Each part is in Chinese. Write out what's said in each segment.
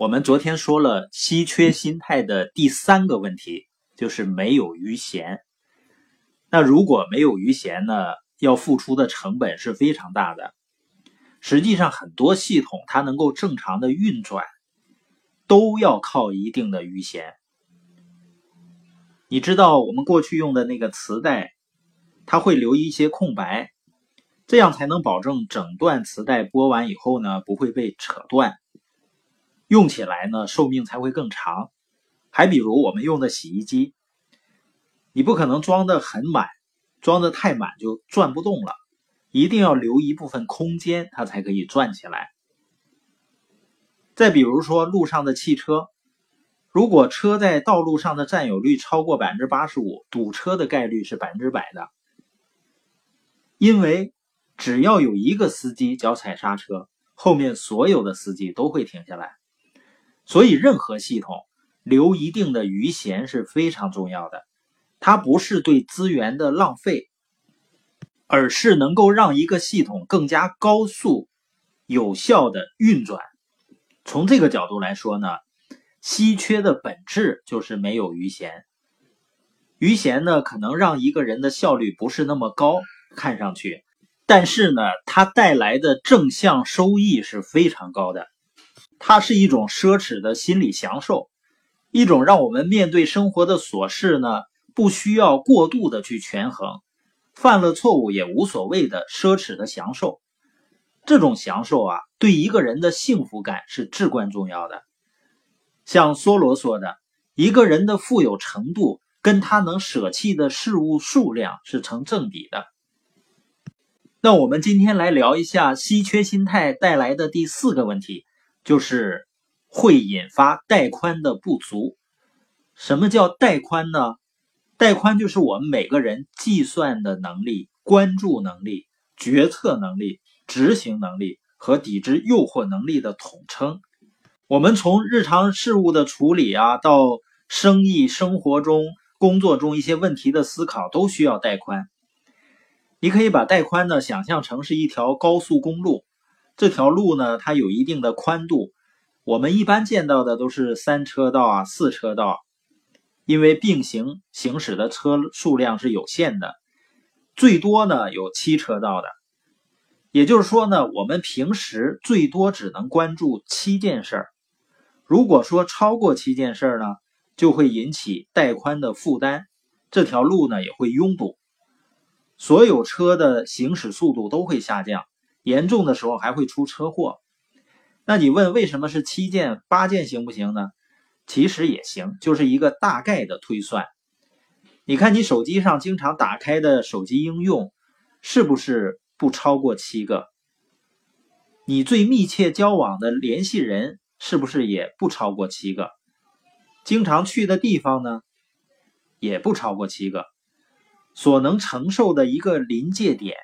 我们昨天说了稀缺心态的第三个问题，就是没有余弦。那如果没有余弦呢，要付出的成本是非常大的。实际上，很多系统它能够正常的运转，都要靠一定的余弦。你知道，我们过去用的那个磁带，它会留一些空白，这样才能保证整段磁带播完以后呢，不会被扯断，用起来呢寿命才会更长。还比如我们用的洗衣机，你不可能装的很满，装的太满就转不动了。一定要留一部分空间，它才可以转起来。再比如说路上的汽车，如果车在道路上的占有率超过百分之八十五，堵车的概率是百分之百的。因为只要有一个司机脚踩刹车，后面所有的司机都会停下来。所以任何系统留一定的余弦是非常重要的，它不是对资源的浪费。而是能够让一个系统更加高速、有效的运转。从这个角度来说呢，稀缺的本质就是没有余弦。余弦呢，可能让一个人的效率不是那么高，看上去，但是呢，它带来的正向收益是非常高的。它是一种奢侈的心理享受，一种让我们面对生活的琐事呢，不需要过度的去权衡。犯了错误也无所谓的奢侈的享受，这种享受啊，对一个人的幸福感是至关重要的。像梭罗说的，一个人的富有程度跟他能舍弃的事物数量是成正比的。那我们今天来聊一下稀缺心态带来的第四个问题，就是会引发带宽的不足。什么叫带宽呢？带宽就是我们每个人计算的能力、关注能力、决策能力、执行能力和抵制诱惑能力的统称。我们从日常事务的处理啊，到生意、生活中、工作中一些问题的思考，都需要带宽。你可以把带宽呢想象成是一条高速公路，这条路呢它有一定的宽度，我们一般见到的都是三车道啊、四车道。因为并行行驶的车数量是有限的，最多呢有七车道的，也就是说呢，我们平时最多只能关注七件事儿。如果说超过七件事儿呢，就会引起带宽的负担，这条路呢也会拥堵，所有车的行驶速度都会下降，严重的时候还会出车祸。那你问为什么是七件、八件行不行呢？其实也行，就是一个大概的推算。你看你手机上经常打开的手机应用，是不是不超过七个？你最密切交往的联系人，是不是也不超过七个？经常去的地方呢，也不超过七个。所能承受的一个临界点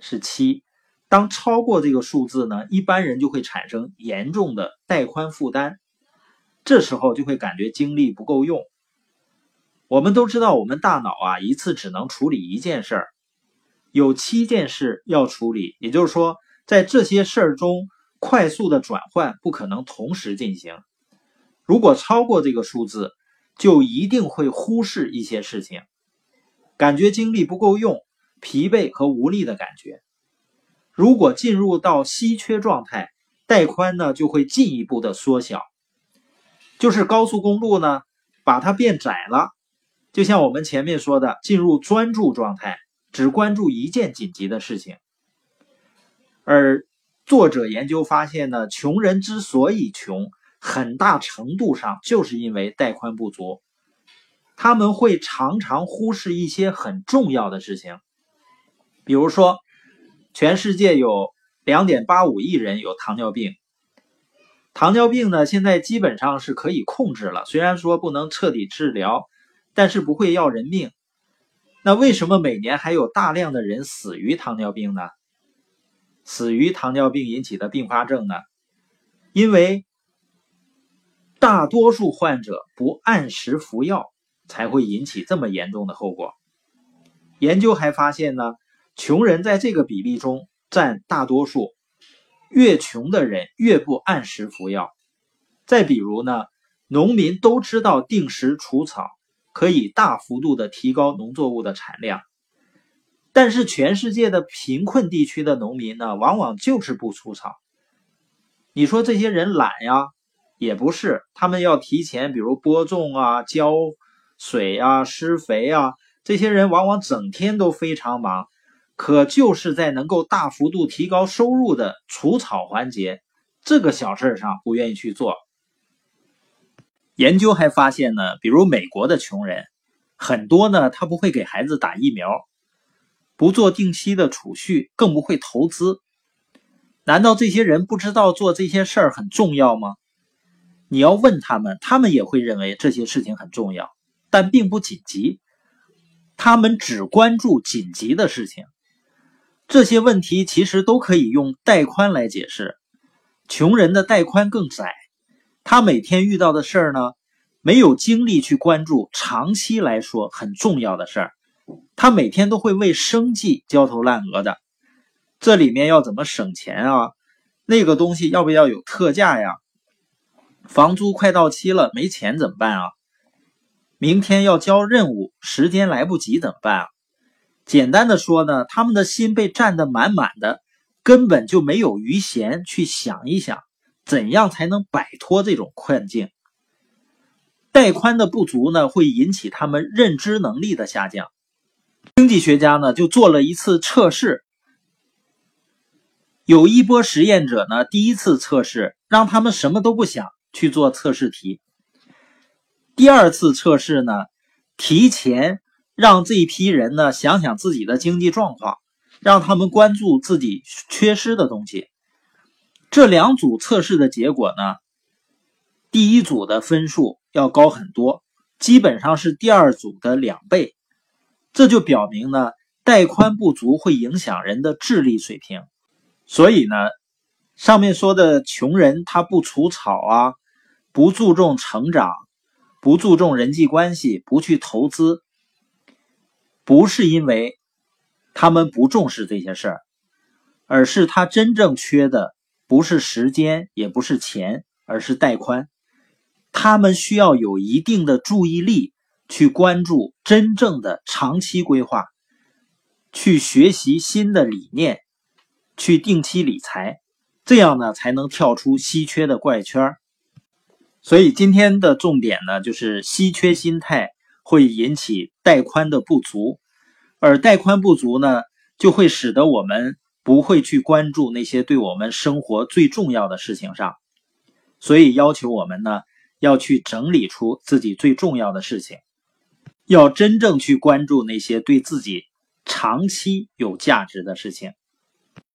是七，当超过这个数字呢，一般人就会产生严重的带宽负担。这时候就会感觉精力不够用。我们都知道，我们大脑啊一次只能处理一件事儿，有七件事要处理。也就是说，在这些事儿中，快速的转换不可能同时进行。如果超过这个数字，就一定会忽视一些事情，感觉精力不够用，疲惫和无力的感觉。如果进入到稀缺状态，带宽呢就会进一步的缩小。就是高速公路呢，把它变窄了，就像我们前面说的，进入专注状态，只关注一件紧急的事情。而作者研究发现呢，穷人之所以穷，很大程度上就是因为带宽不足，他们会常常忽视一些很重要的事情，比如说，全世界有两点八五亿人有糖尿病。糖尿病呢，现在基本上是可以控制了。虽然说不能彻底治疗，但是不会要人命。那为什么每年还有大量的人死于糖尿病呢？死于糖尿病引起的并发症呢？因为大多数患者不按时服药，才会引起这么严重的后果。研究还发现呢，穷人在这个比例中占大多数。越穷的人越不按时服药，再比如呢，农民都知道定时除草可以大幅度的提高农作物的产量，但是全世界的贫困地区的农民呢，往往就是不除草。你说这些人懒呀？也不是，他们要提前，比如播种啊、浇水啊、施肥啊，这些人往往整天都非常忙，可就是在能够大幅度提高收入的除草环节这个小事上不愿意去做。研究还发现呢，比如美国的穷人很多呢，他不会给孩子打疫苗，不做定期的储蓄，更不会投资。难道这些人不知道做这些事儿很重要吗？你要问他们，他们也会认为这些事情很重要，但并不紧急。他们只关注紧急的事情。这些问题其实都可以用带宽来解释。穷人的带宽更窄。他每天遇到的事儿呢，没有精力去关注长期来说很重要的事儿。他每天都会为生计焦头烂额的，这里面要怎么省钱啊？那个东西要不要有特价呀？房租快到期了，没钱怎么办啊？明天要交任务，时间来不及怎么办啊？简单的说呢，他们的心被占得满满的，根本就没有余闲去想一想。怎样才能摆脱这种困境？带宽的不足呢，会引起他们认知能力的下降。经济学家呢，就做了一次测试。有一波实验者呢，第一次测试让他们什么都不想去做测试题。第二次测试呢，提前让这一批人呢想想自己的经济状况，让他们关注自己缺失的东西。这两组测试的结果呢？第一组的分数要高很多，基本上是第二组的两倍。这就表明呢，带宽不足会影响人的智力水平。所以呢，上面说的穷人他不除草啊，不注重成长，不注重人际关系，不去投资，不是因为他们不重视这些事儿，而是他真正缺的。不是时间，也不是钱，而是带宽。他们需要有一定的注意力去关注真正的长期规划，去学习新的理念，去定期理财，这样呢才能跳出稀缺的怪圈。所以今天的重点呢，就是稀缺心态会引起带宽的不足，而带宽不足呢，就会使得我们。不会去关注那些对我们生活最重要的事情上，所以要求我们呢要去整理出自己最重要的事情，要真正去关注那些对自己长期有价值的事情。